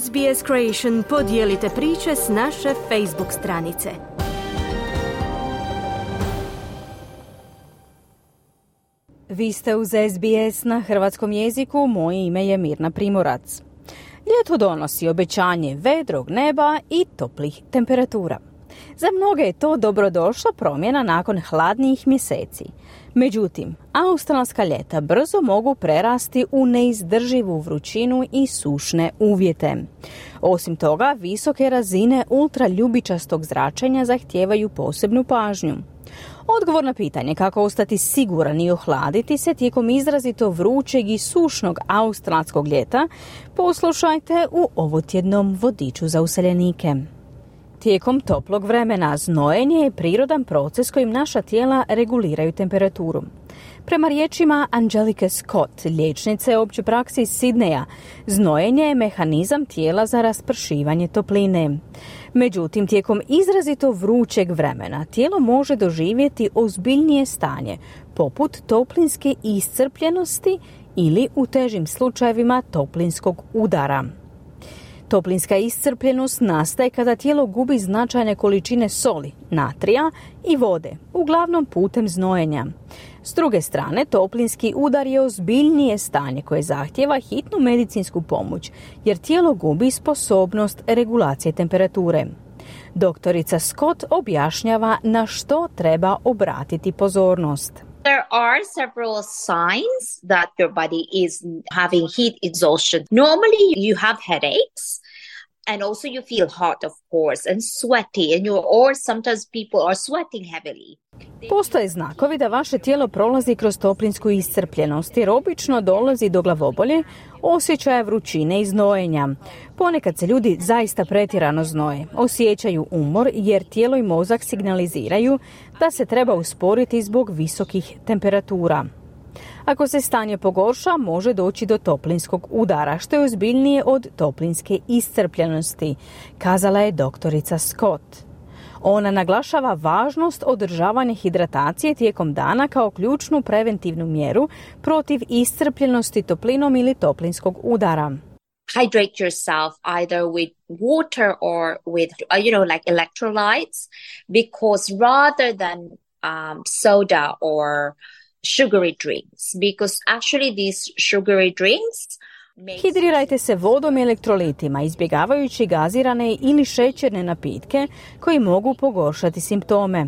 SBS Creation podijelite priče s naše Facebook stranice. Vi ste uz SBS na hrvatskom jeziku, moje ime je Mirna Primorac. Ljeto donosi obećanje vedrog neba i toplih temperatura. Za mnoge je to dobrodošla promjena nakon hladnijih mjeseci. Međutim, australska ljeta brzo mogu prerasti u neizdrživu vrućinu i sušne uvjete. Osim toga, visoke razine ultraljubičastog zračenja zahtijevaju posebnu pažnju. Odgovor na pitanje kako ostati siguran i ohladiti se tijekom izrazito vrućeg i sušnog australskog ljeta poslušajte u ovotjednom vodiču za useljenike. Tijekom toplog vremena znojenje je prirodan proces kojim naša tijela reguliraju temperaturu. Prema riječima Angelike Scott, liječnice opće praksi iz Sidneja, znojenje je mehanizam tijela za raspršivanje topline. Međutim, tijekom izrazito vrućeg vremena tijelo može doživjeti ozbiljnije stanje, poput toplinske iscrpljenosti ili u težim slučajevima toplinskog udara. Toplinska iscrpljenost nastaje kada tijelo gubi značajne količine soli, natrija i vode, uglavnom putem znojenja. S druge strane, toplinski udar je ozbiljnije stanje koje zahtjeva hitnu medicinsku pomoć, jer tijelo gubi sposobnost regulacije temperature. Doktorica Scott objašnjava na što treba obratiti pozornost. There are several signs that your body is having heat exhaustion. Normally, you have headaches. And also, you feel hot, of course, and sweaty, and you or sometimes people are sweating heavily. Postoje znakovi da vaše tijelo prolazi kroz toplinsku iscrpljenost jer obično dolazi do glavobolje, osjećaja vrućine i znojenja. Ponekad se ljudi zaista pretjerano znoje, osjećaju umor jer tijelo i mozak signaliziraju da se treba usporiti zbog visokih temperatura. Ako se stanje pogorša, može doći do toplinskog udara, što je ozbiljnije od toplinske iscrpljenosti, kazala je doktorica Scott. Ona naglašava važnost održavanja hidratacije tijekom dana kao ključnu preventivnu mjeru protiv iscrpljenosti toplinom ili toplinskog udara. Hydrate yourself either with water or with, uh, you know, like electrolytes, because rather than um, soda or sugary drinks, because actually these sugary drinks Hidrirajte se vodom i elektrolitima, izbjegavajući gazirane ili šećerne napitke koji mogu pogoršati simptome.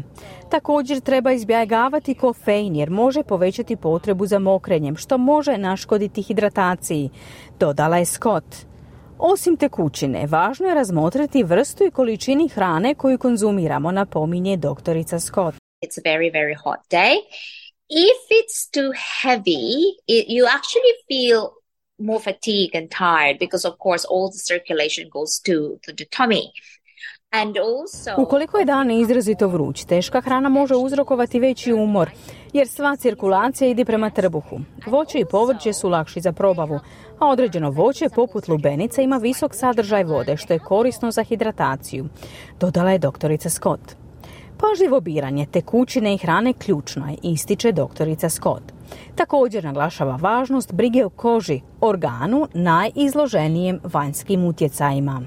Također treba izbjegavati kofein jer može povećati potrebu za mokrenjem, što može naškoditi hidrataciji, dodala je Scott. Osim tekućine, važno je razmotriti vrstu i količini hrane koju konzumiramo, napominje doktorica Scott. It's a very, very hot day. If it's too heavy, it, you actually feel more fatigued and tired because of course all the circulation goes to, to the tummy. And also, Ukoliko je dan izrazito vruć, teška hrana može uzrokovati veći umor, jer sva cirkulacija ide prema trbuhu. Voće i povrće su lakši za probavu, a određeno voće, poput lubenica, ima visok sadržaj vode, što je korisno za hidrataciju, dodala je doktorica Scott. Pažljivo biranje tekućine i hrane ključno je, ističe doktorica Scott. Također naglašava važnost brige o koži, organu najizloženijem vanjskim utjecajima.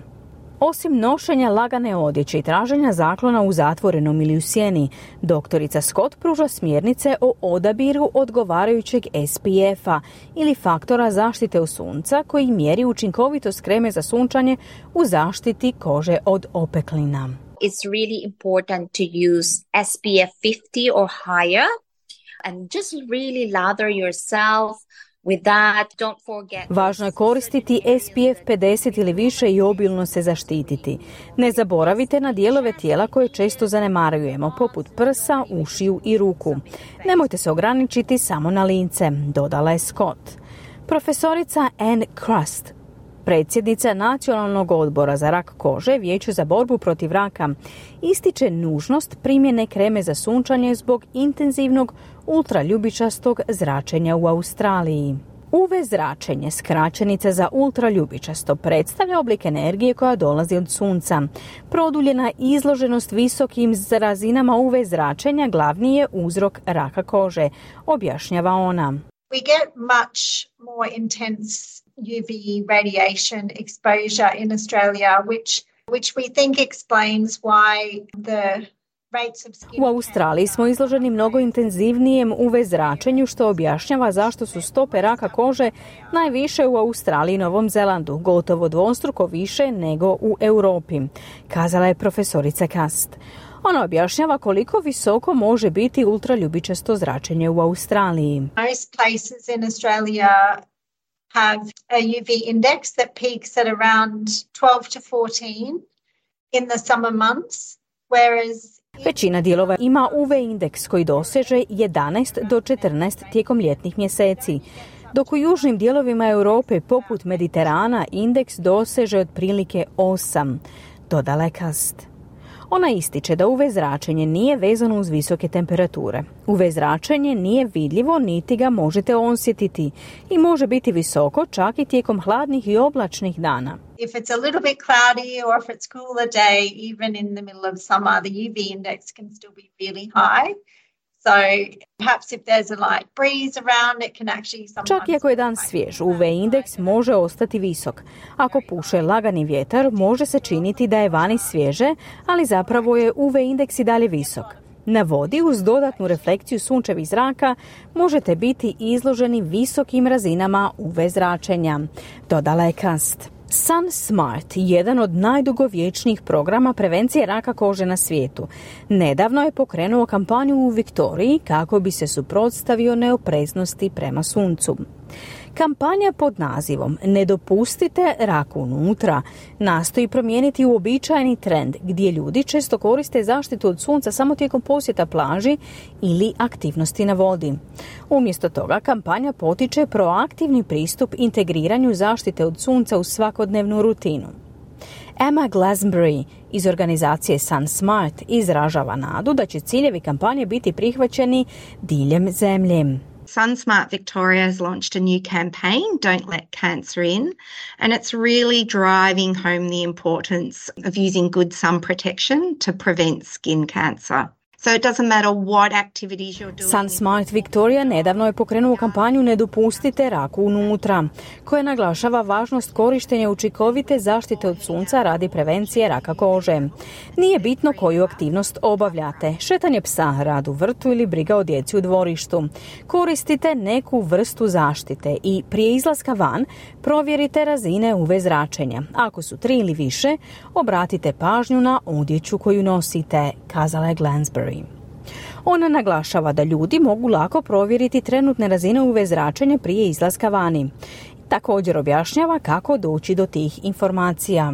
Osim nošenja lagane odjeće i traženja zaklona u zatvorenom ili u sjeni, doktorica Scott pruža smjernice o odabiru odgovarajućeg SPF-a ili faktora zaštite od sunca koji mjeri učinkovitost kreme za sunčanje u zaštiti kože od opeklina. It's really important to use SPF 50 or higher and just really lather yourself with that. Don't forget. Važno je koristiti SPF 50 ili više i obilno se zaštititi. Ne zaboravite na dijelove tijela koje često zanemarujemo, poput prsa, ušiju i ruku. Nemojte se ograničiti samo na lince, dodala je Scott. Profesorica Anne Crust Predsjednica Nacionalnog odbora za rak kože Vijeću za borbu protiv raka ističe nužnost primjene kreme za sunčanje zbog intenzivnog ultraljubičastog zračenja u Australiji. UV zračenje, skraćenica za ultraljubičasto, predstavlja oblik energije koja dolazi od sunca. Produljena izloženost visokim razinama UV zračenja glavni je uzrok raka kože, objašnjava ona. We get much more intense UV radiation exposure in Australia, which which we think explains why the U Australiji smo izloženi mnogo intenzivnijem UV zračenju što objašnjava zašto su stope raka kože najviše u Australiji i Novom Zelandu, gotovo dvostruko više nego u Europi, kazala je profesorica Kast. Ona objašnjava koliko visoko može biti ultraljubičasto zračenje u Australiji. Most places in Australia have a UV index that peaks at around 12 to 14 in the summer months, whereas Većina dijelova ima UV indeks koji doseže 11 do 14 tijekom ljetnih mjeseci, dok u južnim dijelovima Europe poput Mediterana indeks doseže otprilike 8, dodala je Kast. Ona ističe da UV zračenje nije vezano uz visoke temperature. UV zračenje nije vidljivo niti ga možete osjetiti i može biti visoko čak i tijekom hladnih i oblačnih dana. If it's a little bit cloudy or if it's cooler day, even in the middle of summer, the UV index can still be really high. Čak i ako je dan svjež, UV indeks može ostati visok. Ako puše lagani vjetar, može se činiti da je vani svježe, ali zapravo je UV indeks i dalje visok. Na vodi uz dodatnu reflekciju sunčevih zraka možete biti izloženi visokim razinama UV zračenja, dodala je Kast. Sun Smart, jedan od najdugovječnijih programa prevencije raka kože na svijetu, nedavno je pokrenuo kampanju u Viktoriji kako bi se suprotstavio neopreznosti prema suncu. Kampanja pod nazivom Ne dopustite rak unutra nastoji promijeniti uobičajeni trend gdje ljudi često koriste zaštitu od sunca samo tijekom posjeta plaži ili aktivnosti na vodi. Umjesto toga kampanja potiče proaktivni pristup integriranju zaštite od sunca u svakodnevnu rutinu. Emma Glasbury iz organizacije Sun Smart izražava nadu da će ciljevi kampanje biti prihvaćeni diljem zemlje. SunSmart Victoria has launched a new campaign, Don't Let Cancer In, and it's really driving home the importance of using good sun protection to prevent skin cancer. So it doesn't matter what activities you're doing. Sun Smart Victoria nedavno je pokrenuo kampanju Ne dopustite raku unutra, koja naglašava važnost korištenja učinkovite zaštite od sunca radi prevencije raka kože. Nije bitno koju aktivnost obavljate, šetanje psa, rad u vrtu ili briga o djeci u dvorištu. Koristite neku vrstu zaštite i prije izlaska van provjerite razine UV zračenja. Ako su tri ili više, obratite pažnju na odjeću koju nosite, kazala je Glansbury. Ona naglašava da ljudi mogu lako provjeriti trenutne razine UV zračenja prije izlaska vani. Također objašnjava kako doći do tih informacija.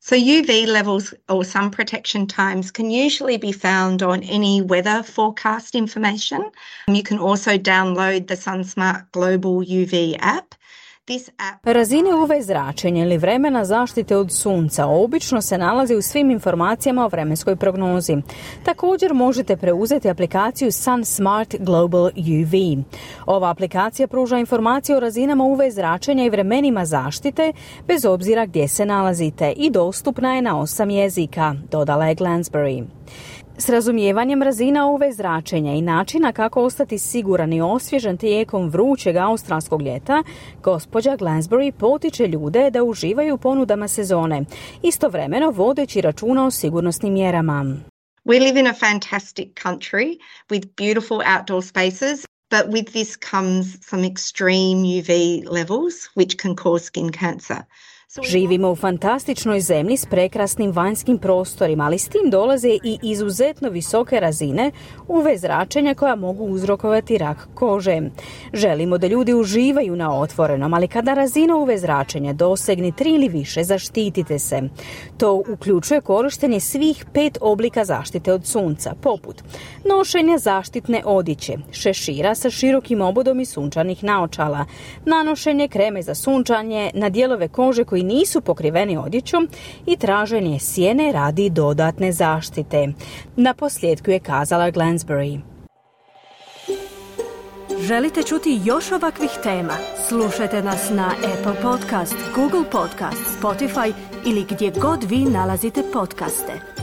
So UV levels or sun protection times can usually be found on any weather forecast information. You can also download the SunSmart Global UV app Razine UV zračenja ili vremena zaštite od sunca obično se nalazi u svim informacijama o vremenskoj prognozi. Također možete preuzeti aplikaciju Sun Smart Global UV. Ova aplikacija pruža informacije o razinama UV zračenja i vremenima zaštite bez obzira gdje se nalazite i dostupna je na osam jezika, dodala je Glansbury. S razumijevanjem razina UV zračenja i načina kako ostati siguran i osvježen tijekom vrućeg australskog ljeta, gospođa Glansbury potiče ljude da uživaju ponudama sezone, istovremeno vodeći računa o sigurnosnim mjerama. We live in a fantastic country with beautiful outdoor spaces, but with this comes some extreme UV levels which can cause skin cancer. Živimo u fantastičnoj zemlji s prekrasnim vanjskim prostorima, ali s tim dolaze i izuzetno visoke razine UV zračenja koja mogu uzrokovati rak kože. Želimo da ljudi uživaju na otvorenom, ali kada razina UV zračenja dosegni tri ili više, zaštitite se. To uključuje korištenje svih pet oblika zaštite od sunca, poput nošenja zaštitne odjeće, šešira sa širokim obodom i sunčanih naočala, nanošenje kreme za sunčanje na dijelove kože koji nisu pokriveni odjećom i traženje sjene radi dodatne zaštite. Na posljedku je kazala Glansbury. Želite čuti još ovakvih tema? Slušajte nas na Apple Podcast, Google Podcast, Spotify ili gdje god vi nalazite podcaste.